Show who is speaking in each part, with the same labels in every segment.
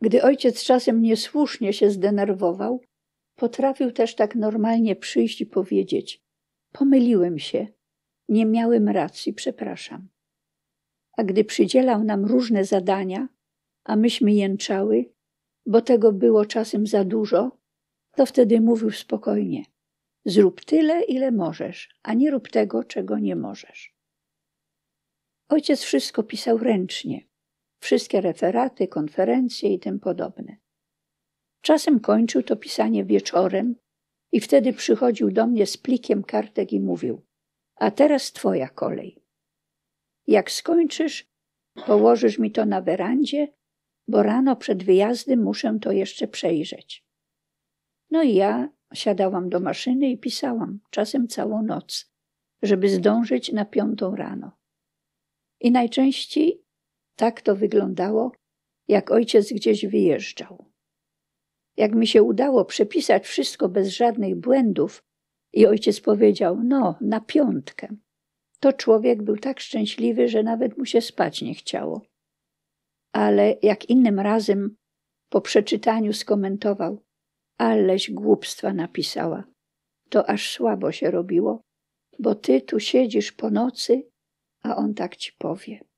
Speaker 1: Gdy ojciec czasem niesłusznie się zdenerwował, potrafił też tak normalnie przyjść i powiedzieć: Pomyliłem się, nie miałem racji, przepraszam. A gdy przydzielał nam różne zadania, a myśmy jęczały, bo tego było czasem za dużo, to wtedy mówił spokojnie: Zrób tyle, ile możesz, a nie rób tego, czego nie możesz. Ojciec wszystko pisał ręcznie, wszystkie referaty, konferencje i tym podobne. Czasem kończył to pisanie wieczorem i wtedy przychodził do mnie z plikiem kartek i mówił: A teraz twoja kolej. Jak skończysz, położysz mi to na werandzie, bo rano przed wyjazdem muszę to jeszcze przejrzeć. No i ja siadałam do maszyny i pisałam, czasem całą noc, żeby zdążyć na piątą rano. I najczęściej tak to wyglądało, jak ojciec gdzieś wyjeżdżał. Jak mi się udało przepisać wszystko bez żadnych błędów, i ojciec powiedział: No, na piątkę, to człowiek był tak szczęśliwy, że nawet mu się spać nie chciało. Ale jak innym razem po przeczytaniu skomentował: Aleś głupstwa napisała. To aż słabo się robiło, bo ty tu siedzisz po nocy, a on tak ci powie.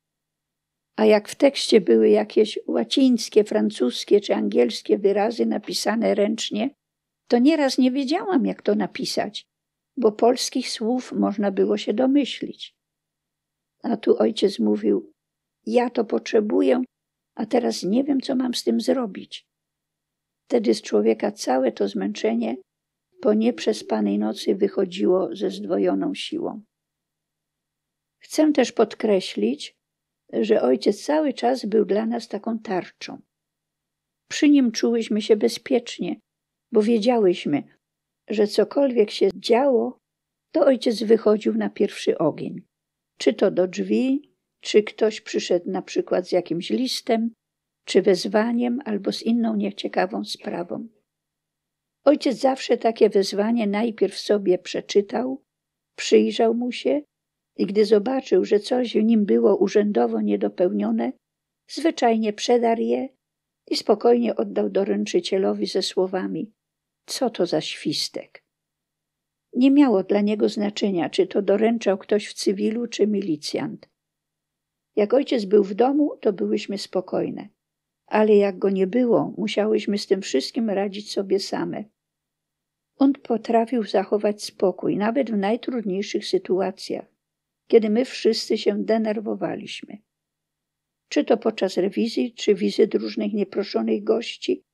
Speaker 1: A jak w tekście były jakieś łacińskie, francuskie czy angielskie wyrazy napisane ręcznie, to nieraz nie wiedziałam, jak to napisać, bo polskich słów można było się domyślić. A tu ojciec mówił: Ja to potrzebuję, a teraz nie wiem, co mam z tym zrobić. Wtedy z człowieka całe to zmęczenie po nieprzespanej nocy wychodziło ze zdwojoną siłą. Chcę też podkreślić, że ojciec cały czas był dla nas taką tarczą. Przy nim czułyśmy się bezpiecznie, bo wiedziałyśmy, że cokolwiek się działo, to ojciec wychodził na pierwszy ogień. Czy to do drzwi, czy ktoś przyszedł na przykład z jakimś listem, czy wezwaniem, albo z inną nieciekawą sprawą. Ojciec zawsze takie wezwanie najpierw sobie przeczytał, przyjrzał mu się i gdy zobaczył, że coś w nim było urzędowo niedopełnione, zwyczajnie przedarł je i spokojnie oddał doręczycielowi ze słowami: Co to za świstek? Nie miało dla niego znaczenia, czy to doręczał ktoś w cywilu, czy milicjant. Jak ojciec był w domu, to byłyśmy spokojne, ale jak go nie było, musiałyśmy z tym wszystkim radzić sobie same. On potrafił zachować spokój, nawet w najtrudniejszych sytuacjach kiedy my wszyscy się denerwowaliśmy. Czy to podczas rewizji, czy wizyt różnych nieproszonych gości,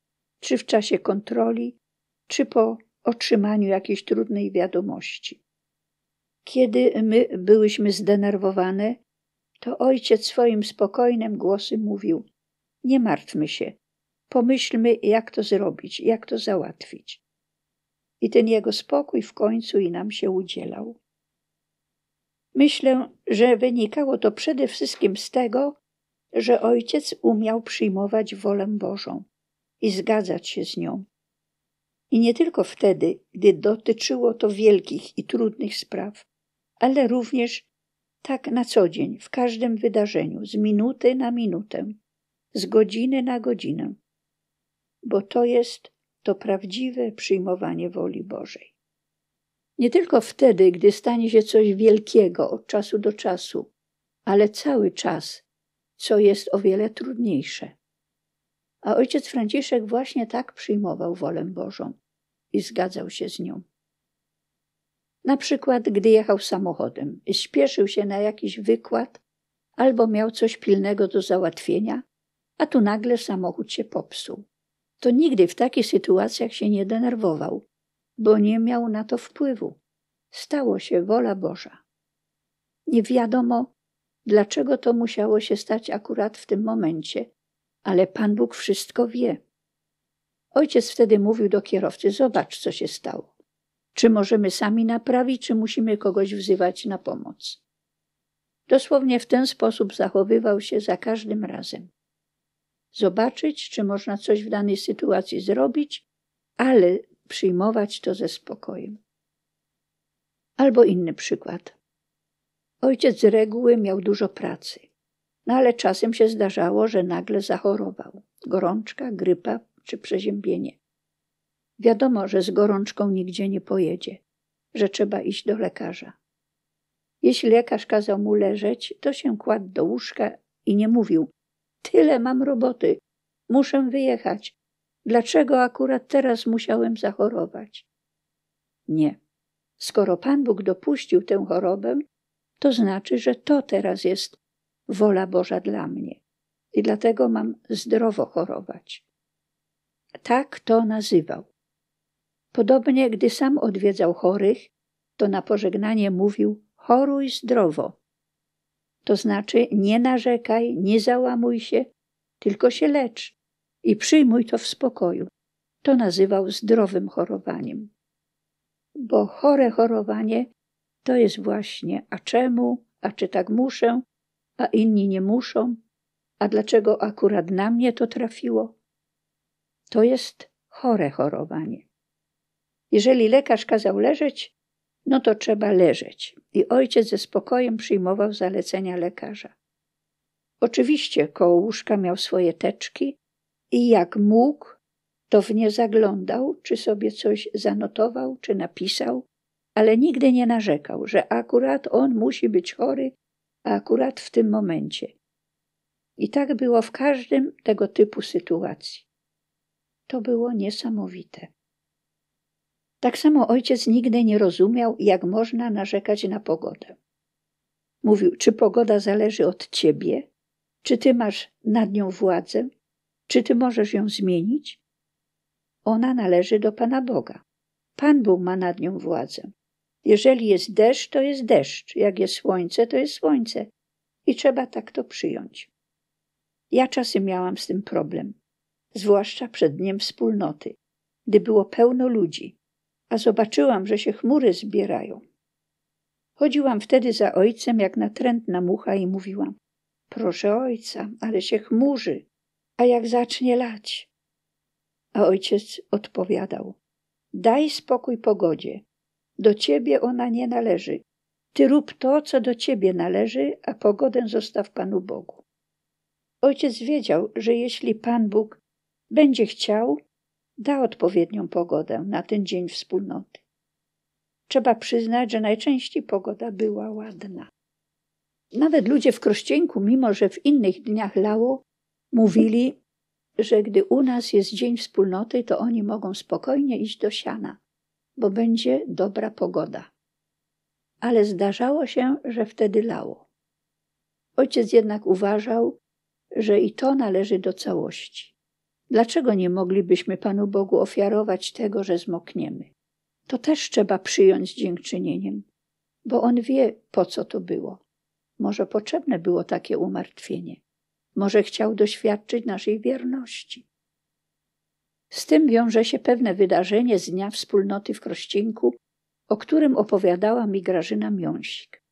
Speaker 1: czy w czasie kontroli, czy po otrzymaniu jakiejś trudnej wiadomości. Kiedy my byłyśmy zdenerwowane, to ojciec swoim spokojnym głosem mówił: Nie martwmy się, pomyślmy, jak to zrobić, jak to załatwić. I ten jego spokój w końcu i nam się udzielał. Myślę, że wynikało to przede wszystkim z tego, że ojciec umiał przyjmować wolę Bożą i zgadzać się z nią. I nie tylko wtedy, gdy dotyczyło to wielkich i trudnych spraw, ale również tak na co dzień, w każdym wydarzeniu, z minuty na minutę, z godziny na godzinę, bo to jest to prawdziwe przyjmowanie woli Bożej. Nie tylko wtedy, gdy stanie się coś wielkiego od czasu do czasu, ale cały czas, co jest o wiele trudniejsze. A ojciec Franciszek właśnie tak przyjmował wolę Bożą i zgadzał się z nią. Na przykład, gdy jechał samochodem i śpieszył się na jakiś wykład albo miał coś pilnego do załatwienia, a tu nagle samochód się popsuł. To nigdy w takich sytuacjach się nie denerwował, bo nie miał na to wpływu. Stało się wola Boża. Nie wiadomo, dlaczego to musiało się stać akurat w tym momencie, ale Pan Bóg wszystko wie. Ojciec wtedy mówił do kierowcy: Zobacz, co się stało. Czy możemy sami naprawić, czy musimy kogoś wzywać na pomoc? Dosłownie w ten sposób zachowywał się za każdym razem. Zobaczyć, czy można coś w danej sytuacji zrobić, ale przyjmować to ze spokojem. Albo inny przykład. Ojciec z reguły miał dużo pracy, no ale czasem się zdarzało, że nagle zachorował. gorączka, grypa czy przeziębienie. Wiadomo, że z gorączką nigdzie nie pojedzie, że trzeba iść do lekarza. Jeśli lekarz kazał mu leżeć, to się kładł do łóżka i nie mówił: Tyle mam roboty, muszę wyjechać. Dlaczego akurat teraz musiałem zachorować? Nie. Skoro Pan Bóg dopuścił tę chorobę, to znaczy, że to teraz jest wola Boża dla mnie. I dlatego mam zdrowo chorować. Tak to nazywał. Podobnie, gdy sam odwiedzał chorych, to na pożegnanie mówił: choruj zdrowo. To znaczy, nie narzekaj, nie załamuj się, tylko się lecz i przyjmuj to w spokoju. To nazywał zdrowym chorowaniem. Bo chore chorowanie to jest właśnie, a czemu, a czy tak muszę, a inni nie muszą, a dlaczego akurat na mnie to trafiło? To jest chore chorowanie. Jeżeli lekarz kazał leżeć, no to trzeba leżeć. I ojciec ze spokojem przyjmował zalecenia lekarza. Oczywiście koło łóżka miał swoje teczki i jak mógł, to w nie zaglądał, czy sobie coś zanotował, czy napisał, ale nigdy nie narzekał, że akurat on musi być chory, a akurat w tym momencie. I tak było w każdym tego typu sytuacji. To było niesamowite. Tak samo ojciec nigdy nie rozumiał, jak można narzekać na pogodę. Mówił, czy pogoda zależy od ciebie, czy ty masz nad nią władzę, czy ty możesz ją zmienić? Ona należy do Pana Boga. Pan Bóg ma nad nią władzę. Jeżeli jest deszcz, to jest deszcz. Jak jest słońce, to jest słońce. I trzeba tak to przyjąć. Ja czasem miałam z tym problem, zwłaszcza przed dniem wspólnoty, gdy było pełno ludzi a zobaczyłam, że się chmury zbierają. Chodziłam wtedy za ojcem jak natrętna mucha i mówiłam: Proszę ojca, ale się chmurzy, a jak zacznie lać? A ojciec odpowiadał: Daj spokój pogodzie. Do ciebie ona nie należy. Ty rób to, co do ciebie należy, a pogodę zostaw Panu Bogu. Ojciec wiedział, że jeśli Pan Bóg będzie chciał, da odpowiednią pogodę na ten dzień wspólnoty. Trzeba przyznać, że najczęściej pogoda była ładna. Nawet ludzie w Krościenku, mimo że w innych dniach lało, mówili, że gdy u nas jest dzień wspólnoty, to oni mogą spokojnie iść do siana, bo będzie dobra pogoda. Ale zdarzało się, że wtedy lało. Ojciec jednak uważał, że i to należy do całości. Dlaczego nie moglibyśmy Panu Bogu ofiarować tego, że zmokniemy? To też trzeba przyjąć z dziękczynieniem, bo On wie, po co to było. Może potrzebne było takie umartwienie. Może chciał doświadczyć naszej wierności. Z tym wiąże się pewne wydarzenie z Dnia Wspólnoty w Krościenku, o którym opowiadała mi Grażyna Miąsik.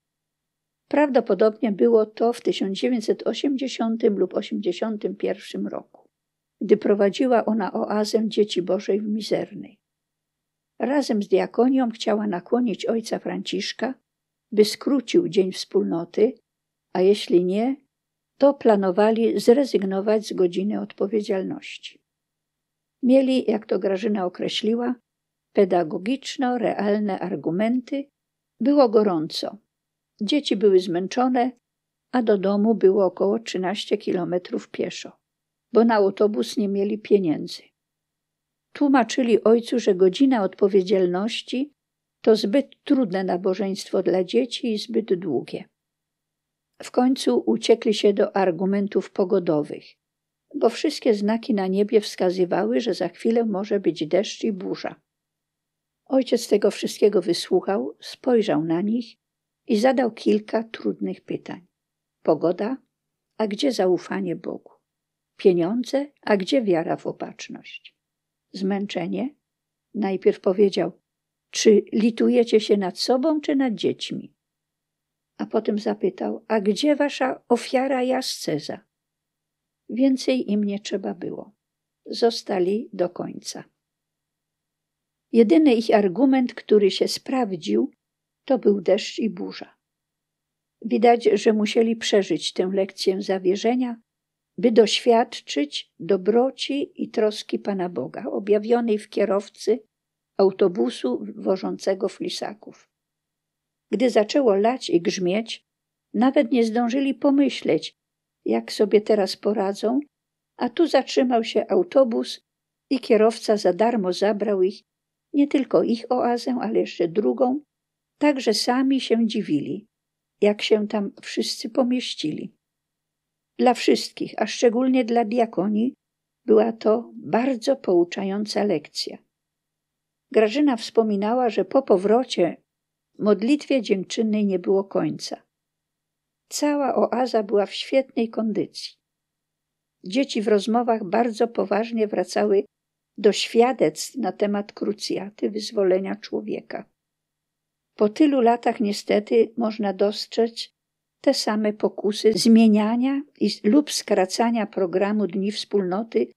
Speaker 1: Prawdopodobnie było to w 1980 lub 1981 roku gdy prowadziła ona oazę Dzieci Bożej w Mizernej. Razem z diakonią chciała nakłonić ojca Franciszka, by skrócił dzień wspólnoty, a jeśli nie, to planowali zrezygnować z godziny odpowiedzialności. Mieli, jak to Grażyna określiła, pedagogiczno-realne argumenty. Było gorąco. Dzieci były zmęczone, a do domu było około 13 kilometrów pieszo bo na autobus nie mieli pieniędzy. Tłumaczyli ojcu, że godzina odpowiedzialności to zbyt trudne nabożeństwo dla dzieci i zbyt długie. W końcu uciekli się do argumentów pogodowych, bo wszystkie znaki na niebie wskazywały, że za chwilę może być deszcz i burza. Ojciec tego wszystkiego wysłuchał, spojrzał na nich i zadał kilka trudnych pytań. Pogoda, a gdzie zaufanie Bogu? Pieniądze, a gdzie wiara w opatrzność? Zmęczenie? Najpierw powiedział, czy litujecie się nad sobą, czy nad dziećmi? A potem zapytał, a gdzie wasza ofiara jasceza? Więcej im nie trzeba było. Zostali do końca. Jedyny ich argument, który się sprawdził, to był deszcz i burza. Widać, że musieli przeżyć tę lekcję zawierzenia by doświadczyć dobroci i troski Pana Boga, objawionej w kierowcy autobusu wożącego flisaków. Gdy zaczęło lać i grzmieć, nawet nie zdążyli pomyśleć, jak sobie teraz poradzą, a tu zatrzymał się autobus i kierowca za darmo zabrał ich, nie tylko ich oazę, ale jeszcze drugą, tak że sami się dziwili, jak się tam wszyscy pomieścili. Dla wszystkich, a szczególnie dla diakonii, była to bardzo pouczająca lekcja. Grażyna wspominała, że po powrocie modlitwie dziękczynnej nie było końca. Cała oaza była w świetnej kondycji. Dzieci w rozmowach bardzo poważnie wracały do świadectw na temat krucjaty wyzwolenia człowieka. Po tylu latach niestety można dostrzec te same pokusy zmieniania i, lub skracania programu Dni Wspólnoty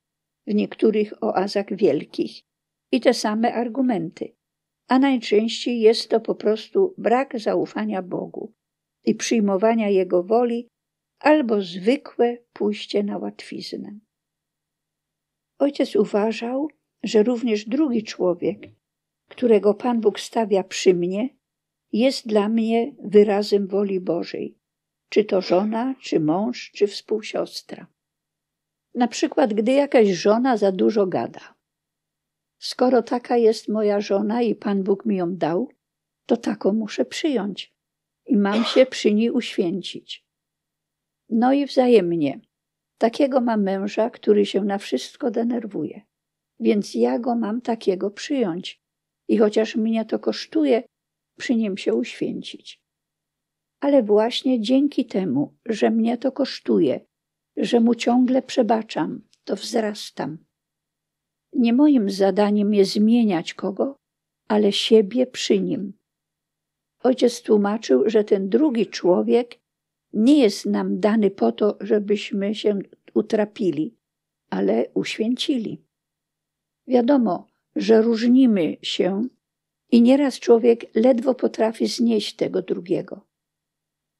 Speaker 1: w niektórych oazach wielkich i te same argumenty. A najczęściej jest to po prostu brak zaufania Bogu i przyjmowania Jego woli albo zwykłe pójście na łatwiznę. Ojciec uważał, że również drugi człowiek, którego Pan Bóg stawia przy mnie, jest dla mnie wyrazem woli Bożej, czy to żona, czy mąż, czy współsiostra. Na przykład, gdy jakaś żona za dużo gada. Skoro taka jest moja żona i Pan Bóg mi ją dał, to taką muszę przyjąć i mam się przy niej uświęcić. No i wzajemnie. Takiego mam męża, który się na wszystko denerwuje, więc ja go mam takiego przyjąć i chociaż mnie to kosztuje, przy nim się uświęcić. Ale właśnie dzięki temu, że mnie to kosztuje, że mu ciągle przebaczam, to wzrastam. Nie moim zadaniem jest zmieniać kogo, ale siebie przy nim. Ojciec tłumaczył, że ten drugi człowiek nie jest nam dany po to, żebyśmy się utrapili, ale uświęcili. Wiadomo, że różnimy się i nieraz człowiek ledwo potrafi znieść tego drugiego.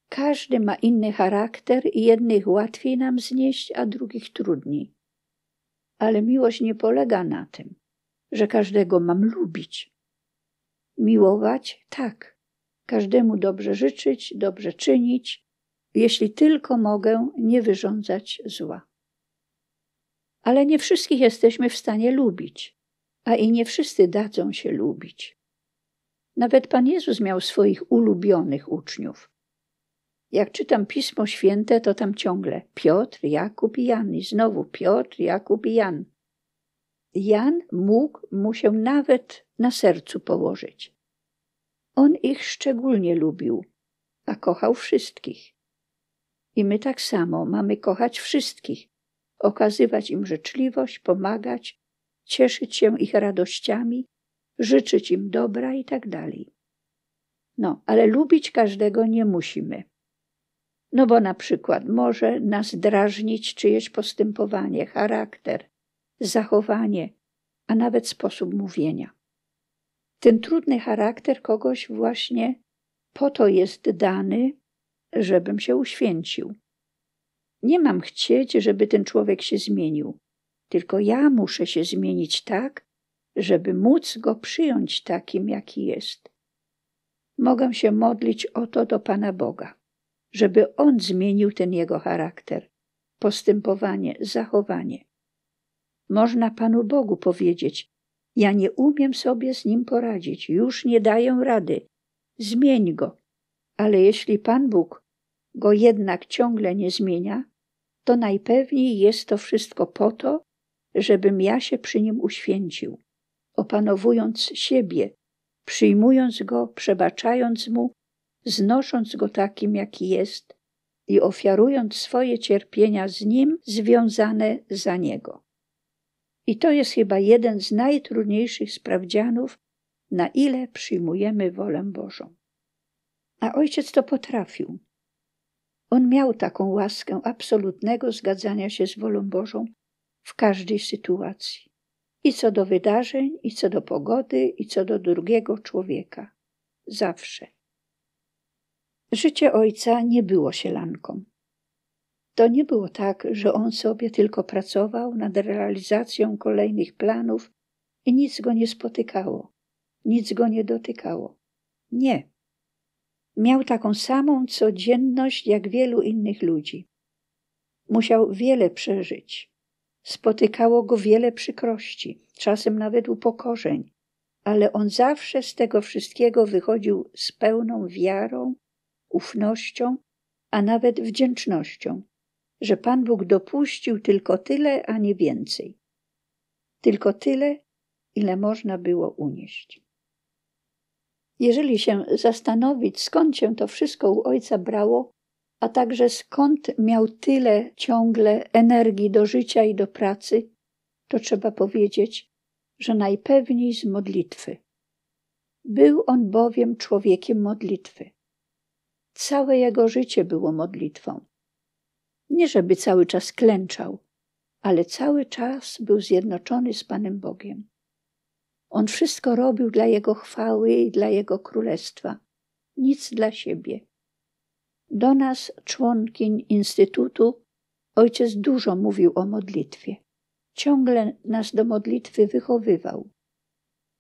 Speaker 1: Każdy ma inny charakter i jednych łatwiej nam znieść, a drugich trudniej. Ale miłość nie polega na tym, że każdego mam lubić. Miłować tak, każdemu dobrze życzyć, dobrze czynić, jeśli tylko mogę nie wyrządzać zła. Ale nie wszystkich jesteśmy w stanie lubić, a i nie wszyscy dadzą się lubić. Nawet Pan Jezus miał swoich ulubionych uczniów. Jak czytam Pismo Święte, to tam ciągle Piotr, Jakub i Jan. I znowu Piotr, Jakub i Jan. Jan mógł mu się nawet na sercu położyć. On ich szczególnie lubił, a kochał wszystkich. I my tak samo mamy kochać wszystkich, okazywać im życzliwość, pomagać, cieszyć się ich radościami, życzyć im dobra i tak dalej. No, ale lubić każdego nie musimy. No bo na przykład może nas drażnić czyjeś postępowanie, charakter, zachowanie, a nawet sposób mówienia. Ten trudny charakter kogoś właśnie po to jest dany, żebym się uświęcił. Nie mam chcieć, żeby ten człowiek się zmienił, tylko ja muszę się zmienić tak, żeby móc go przyjąć takim, jaki jest. Mogę się modlić o to do Pana Boga, żeby On zmienił ten jego charakter, postępowanie, zachowanie. Można Panu Bogu powiedzieć: Ja nie umiem sobie z nim poradzić, już nie daję rady, zmień go. Ale jeśli Pan Bóg go jednak ciągle nie zmienia, to najpewniej jest to wszystko po to, żebym ja się przy nim uświęcił, opanowując siebie, przyjmując go, przebaczając mu, znosząc go takim, jaki jest i ofiarując swoje cierpienia z nim związane za niego. I to jest chyba jeden z najtrudniejszych sprawdzianów, na ile przyjmujemy wolę Bożą. A ojciec to potrafił. On miał taką łaskę absolutnego zgadzania się z wolą Bożą w każdej sytuacji. I co do wydarzeń, i co do pogody, i co do drugiego człowieka. Zawsze. Życie ojca nie było sielanką. To nie było tak, że on sobie tylko pracował nad realizacją kolejnych planów i nic go nie spotykało, nic go nie dotykało. Nie. Miał taką samą codzienność jak wielu innych ludzi. Musiał wiele przeżyć. Spotykało go wiele przykrości, czasem nawet upokorzeń, ale on zawsze z tego wszystkiego wychodził z pełną wiarą, ufnością, a nawet wdzięcznością, że Pan Bóg dopuścił tylko tyle, a nie więcej. Tylko tyle, ile można było unieść. Jeżeli się zastanowić, skąd się to wszystko u ojca brało, a także skąd miał tyle ciągle energii do życia i do pracy, to trzeba powiedzieć, że najpewniej z modlitwy. Był on bowiem człowiekiem modlitwy. Całe jego życie było modlitwą. Nie żeby cały czas klęczał, ale cały czas był zjednoczony z Panem Bogiem. On wszystko robił dla Jego chwały i dla Jego królestwa, nic dla siebie. Do nas, członkiń Instytutu, ojciec dużo mówił o modlitwie. Ciągle nas do modlitwy wychowywał.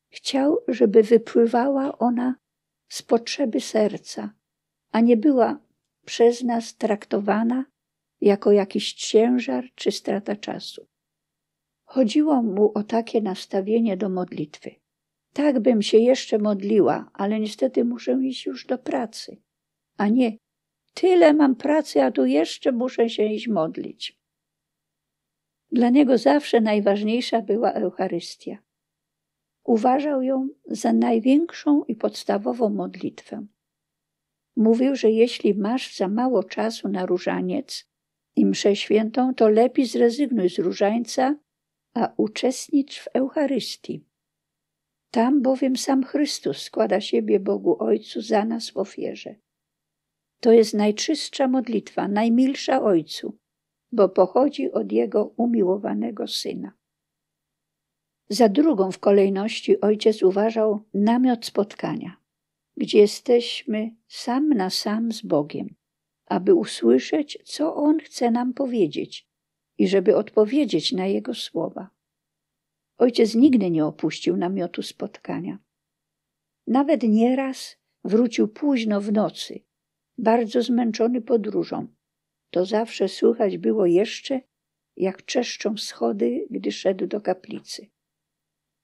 Speaker 1: Chciał, żeby wypływała ona z potrzeby serca, a nie była przez nas traktowana jako jakiś ciężar czy strata czasu. Chodziło mu o takie nastawienie do modlitwy. Tak bym się jeszcze modliła, ale niestety muszę iść już do pracy. A nie, tyle mam pracy, a tu jeszcze muszę się iść modlić. Dla niego zawsze najważniejsza była Eucharystia. Uważał ją za największą i podstawową modlitwę. Mówił, że jeśli masz za mało czasu na różaniec i mszę świętą, to lepiej zrezygnuj z różańca a uczestnicz w Eucharystii. Tam bowiem sam Chrystus składa siebie Bogu Ojcu za nas w ofierze. To jest najczystsza modlitwa, najmilsza Ojcu, bo pochodzi od Jego umiłowanego Syna. Za drugą w kolejności ojciec uważał namiot spotkania, gdzie jesteśmy sam na sam z Bogiem, aby usłyszeć, co On chce nam powiedzieć i żeby odpowiedzieć na jego słowa. Ojciec nigdy nie opuścił namiotu spotkania. Nawet nieraz wrócił późno w nocy, bardzo zmęczony podróżą. To zawsze słychać było jeszcze, jak czeszczą schody, gdy szedł do kaplicy.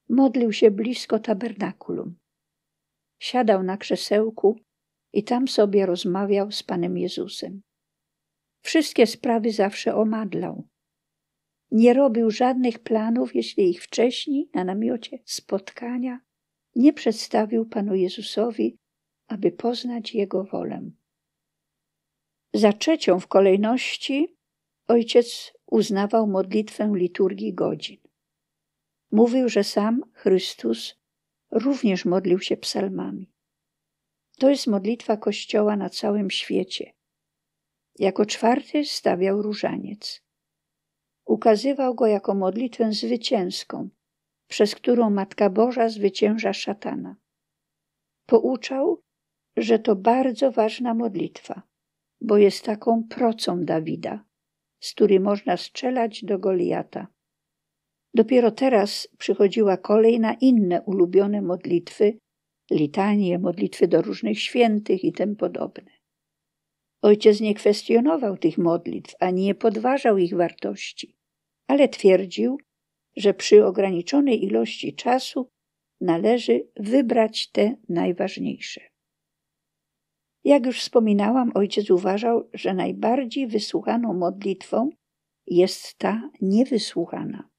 Speaker 1: Modlił się blisko tabernakulum. Siadał na krzesełku i tam sobie rozmawiał z Panem Jezusem. Wszystkie sprawy zawsze omadlał. Nie robił żadnych planów, jeśli ich wcześniej na namiocie spotkania nie przedstawił Panu Jezusowi, aby poznać Jego wolę. Za trzecią w kolejności ojciec uznawał modlitwę liturgii godzin. Mówił, że sam Chrystus również modlił się psalmami. To jest modlitwa Kościoła na całym świecie. Jako czwarty stawiał różaniec ukazywał go jako modlitwę zwycięską, przez którą Matka Boża zwycięża szatana. Pouczał, że to bardzo ważna modlitwa, bo jest taką procą Dawida, z której można strzelać do Goliata. Dopiero teraz przychodziła kolej na inne ulubione modlitwy, litanie, modlitwy do różnych świętych i tym podobne. Ojciec nie kwestionował tych modlitw, ani nie podważał ich wartości, ale twierdził, że przy ograniczonej ilości czasu należy wybrać te najważniejsze. Jak już wspominałam, ojciec uważał, że najbardziej wysłuchaną modlitwą jest ta niewysłuchana.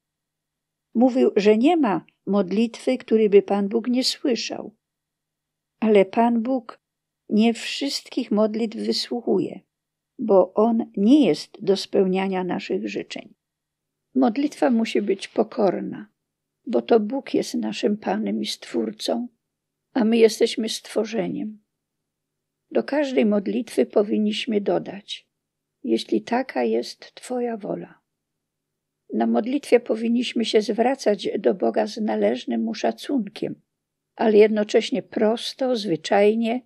Speaker 1: Mówił, że nie ma modlitwy, której by Pan Bóg nie słyszał. Ale Pan Bóg nie wszystkich modlitw wysłuchuje, bo On nie jest do spełniania naszych życzeń. Modlitwa musi być pokorna, bo to Bóg jest naszym Panem i Stwórcą, a my jesteśmy stworzeniem. Do każdej modlitwy powinniśmy dodać, jeśli taka jest Twoja wola. Na modlitwie powinniśmy się zwracać do Boga z należnym mu szacunkiem, ale jednocześnie prosto, zwyczajnie,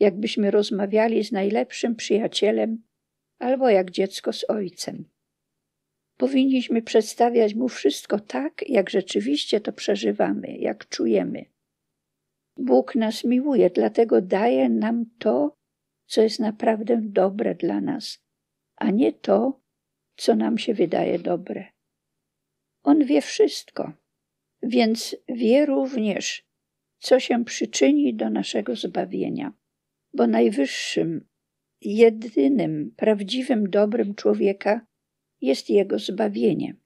Speaker 1: jakbyśmy rozmawiali z najlepszym przyjacielem albo jak dziecko z ojcem. Powinniśmy przedstawiać mu wszystko tak, jak rzeczywiście to przeżywamy, jak czujemy. Bóg nas miłuje, dlatego daje nam to, co jest naprawdę dobre dla nas, a nie to, co nam się wydaje dobre. On wie wszystko, więc wie również, co się przyczyni do naszego zbawienia, bo najwyższym, jedynym, prawdziwym dobrem człowieka jest jego zbawienie.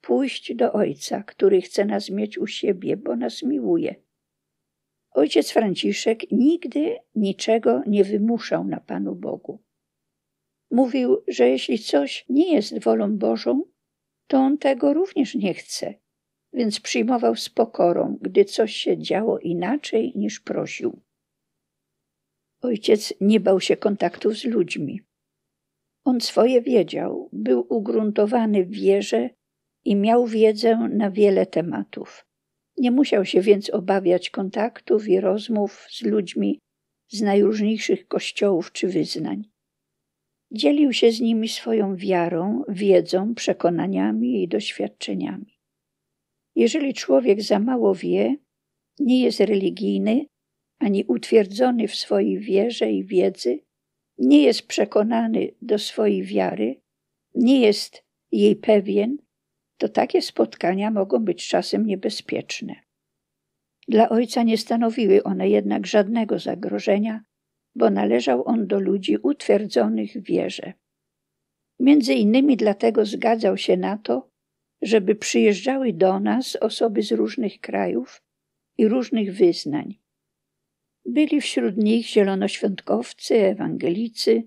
Speaker 1: Pójść do Ojca, który chce nas mieć u siebie, bo nas miłuje. Ojciec Franciszek nigdy niczego nie wymuszał na Panu Bogu. Mówił, że jeśli coś nie jest wolą Bożą, to on tego również nie chce, więc przyjmował z pokorą, gdy coś się działo inaczej niż prosił. Ojciec nie bał się kontaktów z ludźmi. On swoje wiedział, był ugruntowany w wierze i miał wiedzę na wiele tematów. Nie musiał się więc obawiać kontaktów i rozmów z ludźmi z najróżniejszych kościołów czy wyznań. Dzielił się z nimi swoją wiarą, wiedzą, przekonaniami i doświadczeniami. Jeżeli człowiek za mało wie, nie jest religijny ani utwierdzony w swojej wierze i wiedzy, nie jest przekonany do swojej wiary, nie jest jej pewien, to takie spotkania mogą być czasem niebezpieczne. Dla ojca nie stanowiły one jednak żadnego zagrożenia, bo należał on do ludzi utwierdzonych w wierze. Między innymi dlatego zgadzał się na to, żeby przyjeżdżały do nas osoby z różnych krajów i różnych wyznań. Byli wśród nich zielonoświątkowcy, ewangelicy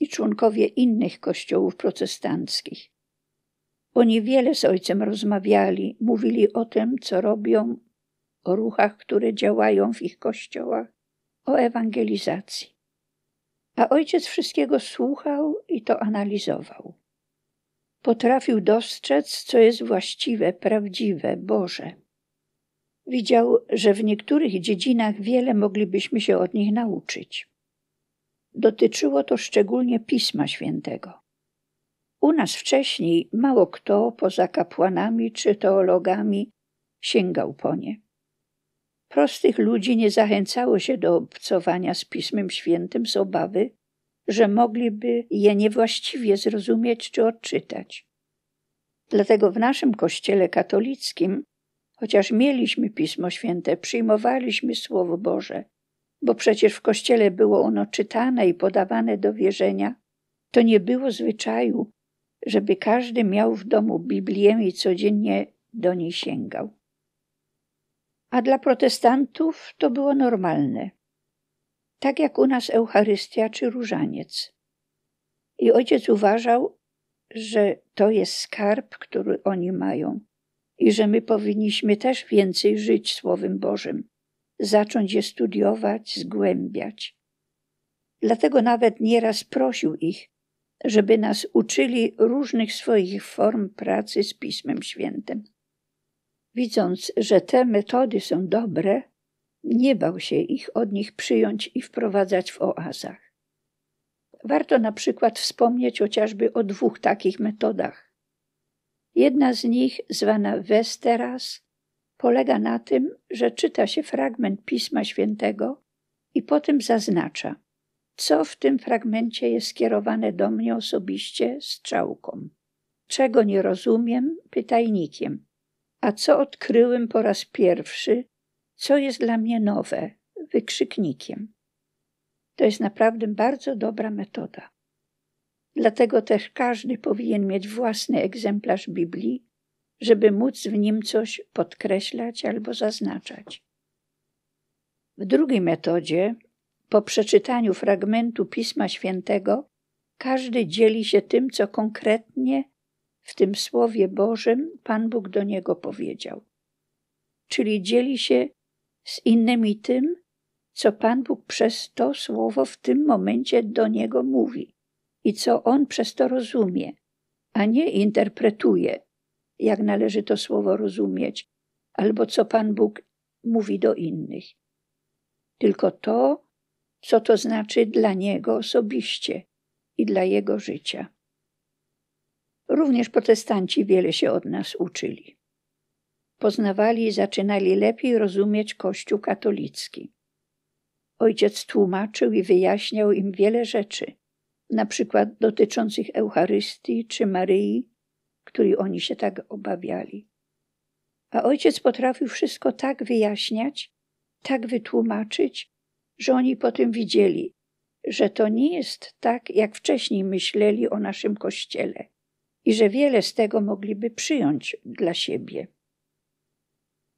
Speaker 1: i członkowie innych kościołów protestanckich. Oni wiele z ojcem rozmawiali, mówili o tym, co robią, o ruchach, które działają w ich kościołach, o ewangelizacji. A ojciec wszystkiego słuchał i to analizował. Potrafił dostrzec, co jest właściwe, prawdziwe, Boże. Widział, że w niektórych dziedzinach wiele moglibyśmy się od nich nauczyć. Dotyczyło to szczególnie Pisma Świętego. U nas wcześniej mało kto poza kapłanami czy teologami sięgał po nie. Prostych ludzi nie zachęcało się do obcowania z Pismem Świętym z obawy, że mogliby je niewłaściwie zrozumieć czy odczytać. Dlatego w naszym kościele katolickim, chociaż mieliśmy Pismo Święte, przyjmowaliśmy Słowo Boże, bo przecież w kościele było ono czytane i podawane do wierzenia, to nie było zwyczaju, żeby każdy miał w domu Biblię i codziennie do niej sięgał. A dla protestantów to było normalne, tak jak u nas Eucharystia czy różaniec. I ojciec uważał, że to jest skarb, który oni mają i że my powinniśmy też więcej żyć Słowem Bożym, zacząć je studiować, zgłębiać. Dlatego nawet nieraz prosił ich, żeby nas uczyli różnych swoich form pracy z Pismem Świętym. Widząc, że te metody są dobre, nie bał się ich od nich przyjąć i wprowadzać w oazach. Warto na przykład wspomnieć chociażby o dwóch takich metodach. Jedna z nich, zwana Westeras, polega na tym, że czyta się fragment Pisma Świętego i potem zaznacza, co w tym fragmencie jest skierowane do mnie osobiście strzałką. Czego nie rozumiem, pytajnikiem, a co odkryłem po raz pierwszy, co jest dla mnie nowe, wykrzyknikiem. To jest naprawdę bardzo dobra metoda. Dlatego też każdy powinien mieć własny egzemplarz Biblii, żeby móc w nim coś podkreślać albo zaznaczać. W drugiej metodzie po przeczytaniu fragmentu Pisma Świętego każdy dzieli się tym, co konkretnie w tym Słowie Bożym Pan Bóg do niego powiedział. Czyli dzieli się z innymi tym, co Pan Bóg przez to słowo w tym momencie do niego mówi i co on przez to rozumie, a nie interpretuje, jak należy to słowo rozumieć, albo co Pan Bóg mówi do innych. Tylko to, co to znaczy dla niego osobiście i dla jego życia. Również protestanci wiele się od nas uczyli. Poznawali i zaczynali lepiej rozumieć Kościół katolicki. Ojciec tłumaczył i wyjaśniał im wiele rzeczy, na przykład dotyczących Eucharystii czy Maryi, której oni się tak obawiali. A ojciec potrafił wszystko tak wyjaśniać, tak wytłumaczyć, że oni potem widzieli, że to nie jest tak, jak wcześniej myśleli o naszym kościele i że wiele z tego mogliby przyjąć dla siebie.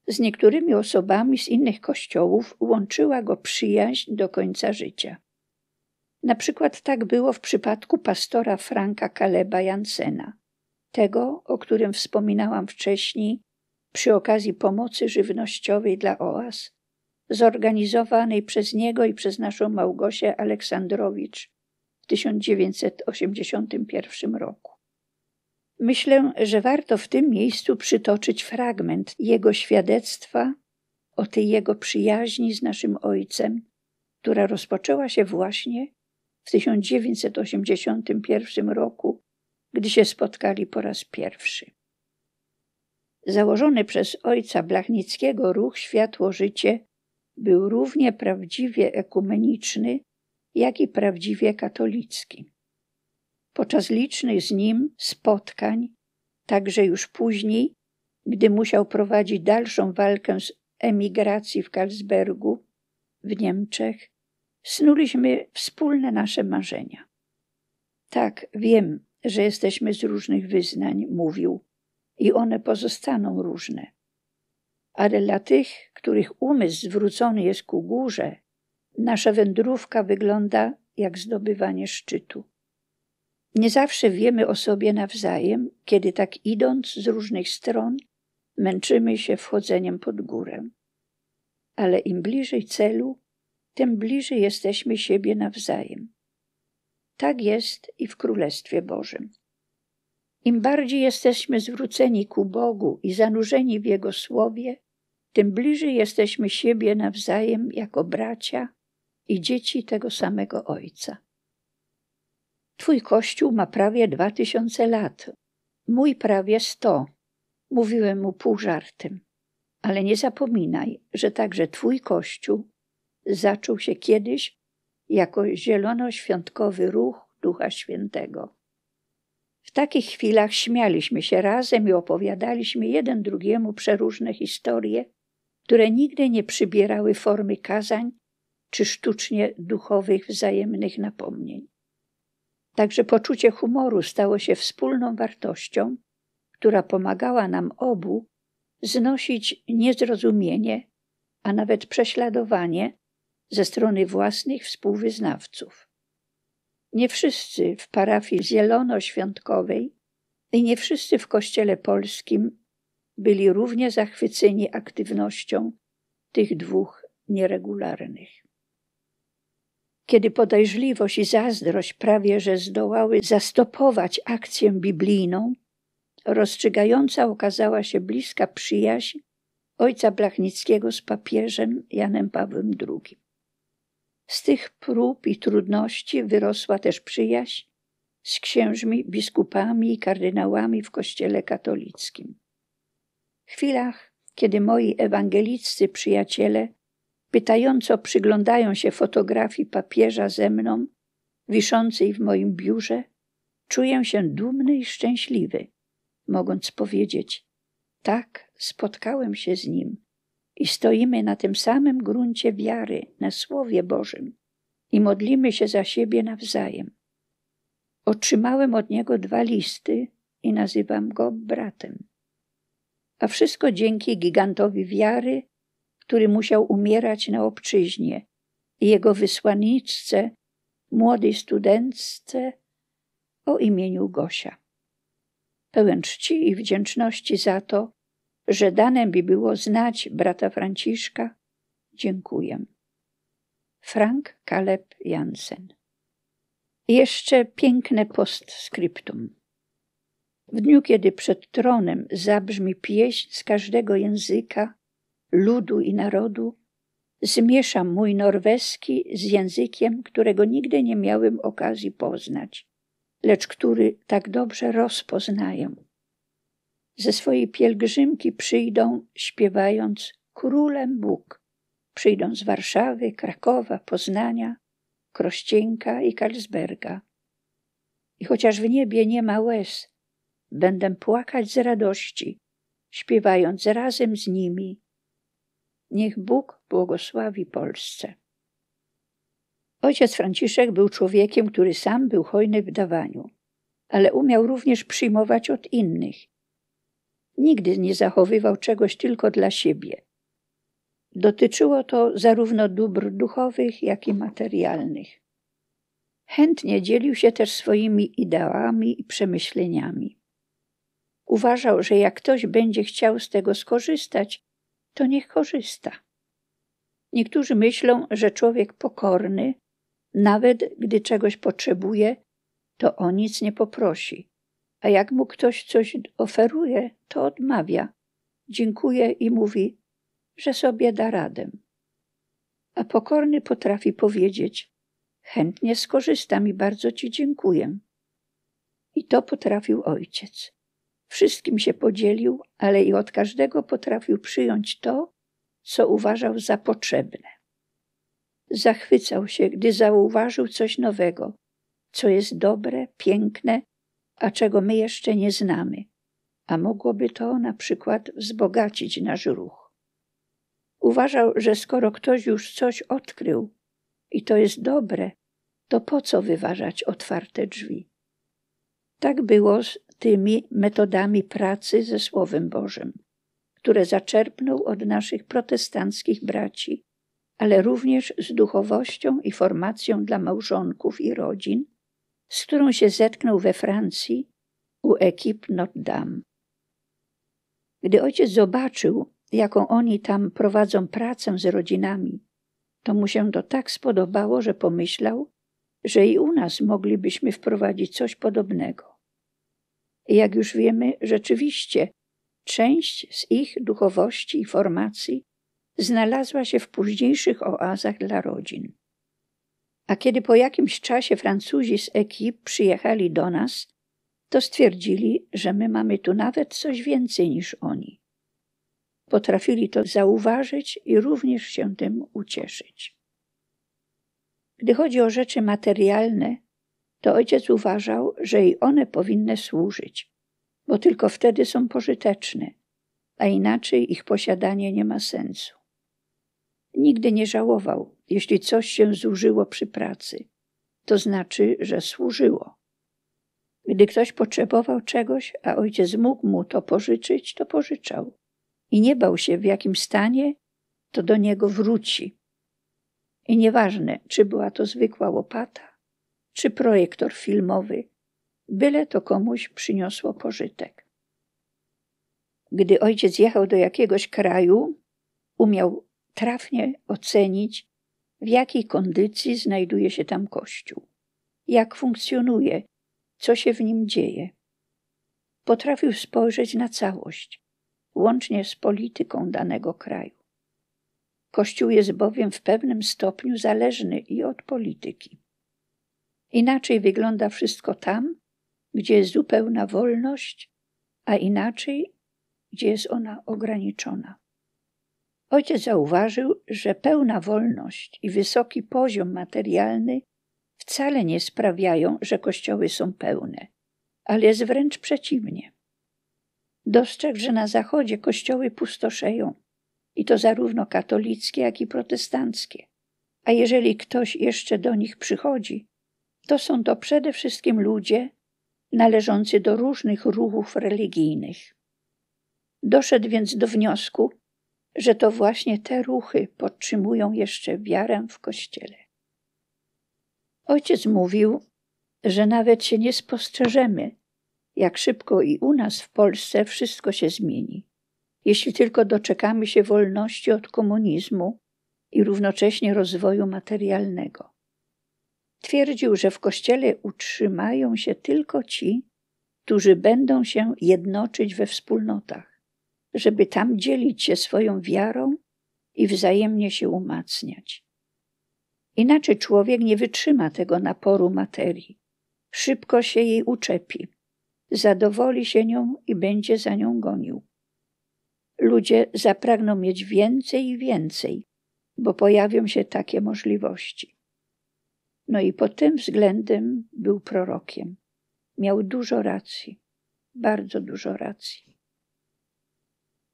Speaker 1: Z niektórymi osobami z innych kościołów łączyła go przyjaźń do końca życia. Na przykład tak było w przypadku pastora Franka Kaleba Jansena, tego, o którym wspominałam wcześniej przy okazji pomocy żywnościowej dla OAS, zorganizowanej przez niego i przez naszą Małgosię Aleksandrowicz w 1981 roku. Myślę, że warto w tym miejscu przytoczyć fragment jego świadectwa o tej jego przyjaźni z naszym ojcem, która rozpoczęła się właśnie w 1981 roku, gdy się spotkali po raz pierwszy. Założony przez ojca Blachnickiego ruch Światło Życie był równie prawdziwie ekumeniczny, jak i prawdziwie katolicki. Podczas licznych z nim spotkań, także już później, gdy musiał prowadzić dalszą walkę z emigracji w Karlsbergu w Niemczech, snuliśmy wspólne nasze marzenia. Tak, wiem, że jesteśmy z różnych wyznań, mówił, i one pozostaną różne. Ale dla tych, których umysł zwrócony jest ku górze, nasza wędrówka wygląda jak zdobywanie szczytu. Nie zawsze wiemy o sobie nawzajem, kiedy tak idąc z różnych stron, męczymy się wchodzeniem pod górę. Ale im bliżej celu, tym bliżej jesteśmy siebie nawzajem. Tak jest i w Królestwie Bożym. Im bardziej jesteśmy zwróceni ku Bogu i zanurzeni w Jego słowie, tym bliżej jesteśmy siebie nawzajem jako bracia i dzieci tego samego Ojca. Twój kościół ma prawie dwa tysiące lat, mój prawie sto, mówiłem mu pół żartem. Ale nie zapominaj, że także twój kościół zaczął się kiedyś jako zielonoświątkowy ruch Ducha Świętego. W takich chwilach śmialiśmy się razem i opowiadaliśmy jeden drugiemu przeróżne historie, które nigdy nie przybierały formy kazań czy sztucznie duchowych wzajemnych napomnień. Także poczucie humoru stało się wspólną wartością, która pomagała nam obu znosić niezrozumienie, a nawet prześladowanie ze strony własnych współwyznawców. Nie wszyscy w parafii zielonoświątkowej i nie wszyscy w kościele polskim byli równie zachwyceni aktywnością tych dwóch nieregularnych. Kiedy podejrzliwość i zazdrość prawie że zdołały zastopować akcję biblijną, rozstrzygająca okazała się bliska przyjaźń ojca Blachnickiego z papieżem Janem Pawłem II. Z tych prób i trudności wyrosła też przyjaźń z księżmi, biskupami i kardynałami w Kościele katolickim. W chwilach, kiedy moi ewangeliccy przyjaciele pytająco przyglądają się fotografii papieża ze mną, wiszącej w moim biurze, czuję się dumny i szczęśliwy, mogąc powiedzieć: Tak, spotkałem się z nim i stoimy na tym samym gruncie wiary, na Słowie Bożym i modlimy się za siebie nawzajem. Otrzymałem od niego dwa listy i nazywam go bratem. A wszystko dzięki gigantowi wiary, który musiał umierać na obczyźnie jego wysłanniczce, młodej studentce o imieniu Gosia. Pełen czci i wdzięczności za to, że dane mi było znać brata Franciszka, dziękuję. Frank Kaleb Jansen. jeszcze piękne postscriptum. W dniu, kiedy przed tronem zabrzmi pieśń z każdego języka, ludu i narodu, zmieszam mój norweski z językiem, którego nigdy nie miałem okazji poznać. lecz który tak dobrze rozpoznaję. Ze swojej pielgrzymki przyjdą, śpiewając Królem Bóg. Przyjdą z Warszawy, Krakowa, Poznania, Krościenka i Karlsberga. I chociaż w niebie nie ma łez, będę płakać z radości, śpiewając razem z nimi. Niech Bóg błogosławi Polsce. Ojciec Franciszek był człowiekiem, który sam był hojny w dawaniu, ale umiał również przyjmować od innych. Nigdy nie zachowywał czegoś tylko dla siebie. Dotyczyło to zarówno dóbr duchowych, jak i materialnych. Chętnie dzielił się też swoimi ideałami i przemyśleniami. Uważał, że jak ktoś będzie chciał z tego skorzystać, to niech korzysta. Niektórzy myślą, że człowiek pokorny, nawet gdy czegoś potrzebuje, to o nic nie poprosi, a jak mu ktoś coś oferuje, to odmawia, dziękuję i mówi, że sobie da radę. A pokorny potrafi powiedzieć: Chętnie skorzystam i bardzo ci dziękuję. I to potrafił ojciec. Wszystkim się podzielił, ale i od każdego potrafił przyjąć to, co uważał za potrzebne. Zachwycał się, gdy zauważył coś nowego, co jest dobre, piękne, a czego my jeszcze nie znamy, a mogłoby to na przykład wzbogacić nasz ruch. Uważał, że skoro ktoś już coś odkrył i to jest dobre, to po co wyważać otwarte drzwi? Tak było tymi metodami pracy ze Słowem Bożym, które zaczerpnął od naszych protestanckich braci, ale również z duchowością i formacją dla małżonków i rodzin, z którą się zetknął we Francji u ekip Notre Dame. Gdy ojciec zobaczył, jaką oni tam prowadzą pracę z rodzinami, to mu się to tak spodobało, że pomyślał, że i u nas moglibyśmy wprowadzić coś podobnego. Jak już wiemy, rzeczywiście część z ich duchowości i formacji znalazła się w późniejszych oazach dla rodzin. A kiedy po jakimś czasie Francuzi z ekip przyjechali do nas, to stwierdzili, że my mamy tu nawet coś więcej niż oni. Potrafili to zauważyć i również się tym ucieszyć. Gdy chodzi o rzeczy materialne, to ojciec uważał, że i one powinny służyć, bo tylko wtedy są pożyteczne, a inaczej ich posiadanie nie ma sensu. Nigdy nie żałował, jeśli coś się zużyło przy pracy, to znaczy, że służyło. Gdy ktoś potrzebował czegoś, a ojciec mógł mu to pożyczyć, to pożyczał. I nie bał się, w jakim stanie to do niego wróci. I nieważne, czy była to zwykła łopata, czy projektor filmowy, byle to komuś przyniosło pożytek. Gdy ojciec jechał do jakiegoś kraju, umiał trafnie ocenić, w jakiej kondycji znajduje się tam Kościół, jak funkcjonuje, co się w nim dzieje. Potrafił spojrzeć na całość, łącznie z polityką danego kraju. Kościół jest bowiem w pewnym stopniu zależny i od polityki. Inaczej wygląda wszystko tam, gdzie jest zupełna wolność, a inaczej, gdzie jest ona ograniczona. Ojciec zauważył, że pełna wolność i wysoki poziom materialny wcale nie sprawiają, że kościoły są pełne, ale jest wręcz przeciwnie. Dostrzegł, że na zachodzie kościoły pustoszeją, i to zarówno katolickie, jak i protestanckie. A jeżeli ktoś jeszcze do nich przychodzi, to są to przede wszystkim ludzie należący do różnych ruchów religijnych. Doszedł więc do wniosku, że to właśnie te ruchy podtrzymują jeszcze wiarę w Kościele. Ojciec mówił, że nawet się nie spostrzeżemy, jak szybko i u nas w Polsce wszystko się zmieni, jeśli tylko doczekamy się wolności od komunizmu i równocześnie rozwoju materialnego. Twierdził, że w Kościele utrzymają się tylko ci, którzy będą się jednoczyć we wspólnotach, żeby tam dzielić się swoją wiarą i wzajemnie się umacniać. Inaczej człowiek nie wytrzyma tego naporu materii, szybko się jej uczepi, zadowoli się nią i będzie za nią gonił. Ludzie zapragną mieć więcej i więcej, bo pojawią się takie możliwości. No i pod tym względem był prorokiem. Miał dużo racji, bardzo dużo racji.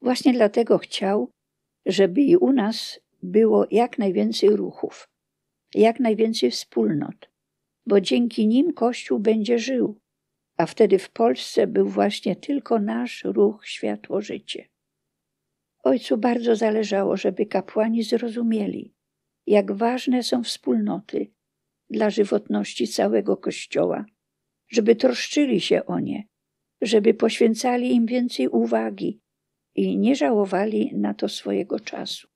Speaker 1: Właśnie dlatego chciał, żeby i u nas było jak najwięcej ruchów, jak najwięcej wspólnot, bo dzięki nim Kościół będzie żył, a wtedy w Polsce był właśnie tylko nasz ruch Światło Życie. Ojcu bardzo zależało, żeby kapłani zrozumieli, jak ważne są wspólnoty dla żywotności całego Kościoła, żeby troszczyli się o nie, żeby poświęcali im więcej uwagi i nie żałowali na to swojego czasu.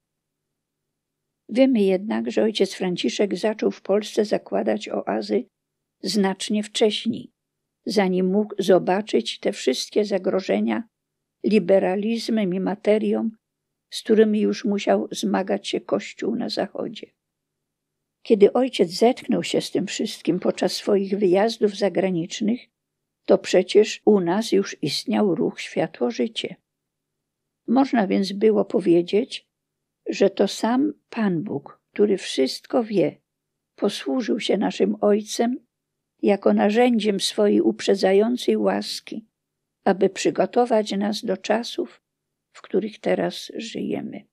Speaker 1: Wiemy jednak, że ojciec Franciszek zaczął w Polsce zakładać oazy znacznie wcześniej, zanim mógł zobaczyć te wszystkie zagrożenia liberalizmem i materią, z którymi już musiał zmagać się Kościół na Zachodzie. Kiedy ojciec zetknął się z tym wszystkim podczas swoich wyjazdów zagranicznych, to przecież u nas już istniał ruch Światło-Życie. Można więc było powiedzieć, że to sam Pan Bóg, który wszystko wie, posłużył się naszym Ojcem jako narzędziem swojej uprzedzającej łaski, aby przygotować nas do czasów, w których teraz żyjemy.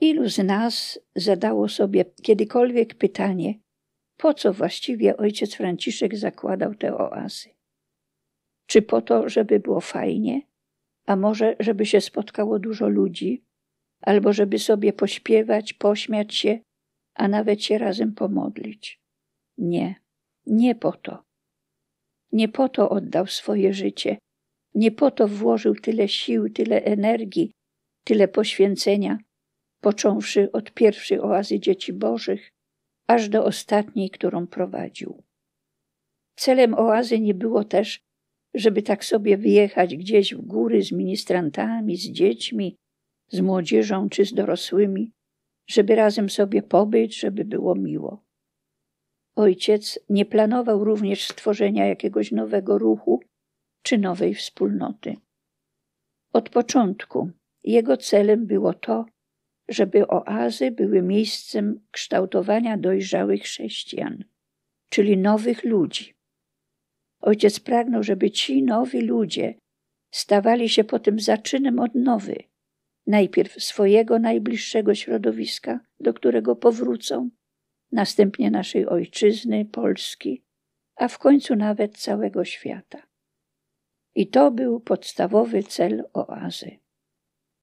Speaker 1: Ilu z nas zadało sobie kiedykolwiek pytanie, po co właściwie ojciec Franciszek zakładał te oazy? Czy po to, żeby było fajnie, a może żeby się spotkało dużo ludzi, albo żeby sobie pośpiewać, pośmiać się, a nawet się razem pomodlić? Nie, nie po to. Nie po to oddał swoje życie, nie po to włożył tyle sił, tyle energii, tyle poświęcenia, począwszy od pierwszej oazy dzieci bożych, aż do ostatniej, którą prowadził. Celem oazy nie było też, żeby tak sobie wyjechać gdzieś w góry z ministrantami, z dziećmi, z młodzieżą czy z dorosłymi, żeby razem sobie pobyć, żeby było miło. Ojciec nie planował również stworzenia jakiegoś nowego ruchu czy nowej wspólnoty. Od początku jego celem było to, żeby oazy były miejscem kształtowania dojrzałych chrześcijan, czyli nowych ludzi. Ojciec pragnął, żeby ci nowi ludzie stawali się potem zaczynem odnowy, najpierw swojego najbliższego środowiska, do którego powrócą, następnie naszej ojczyzny, Polski, a w końcu nawet całego świata. I to był podstawowy cel oazy.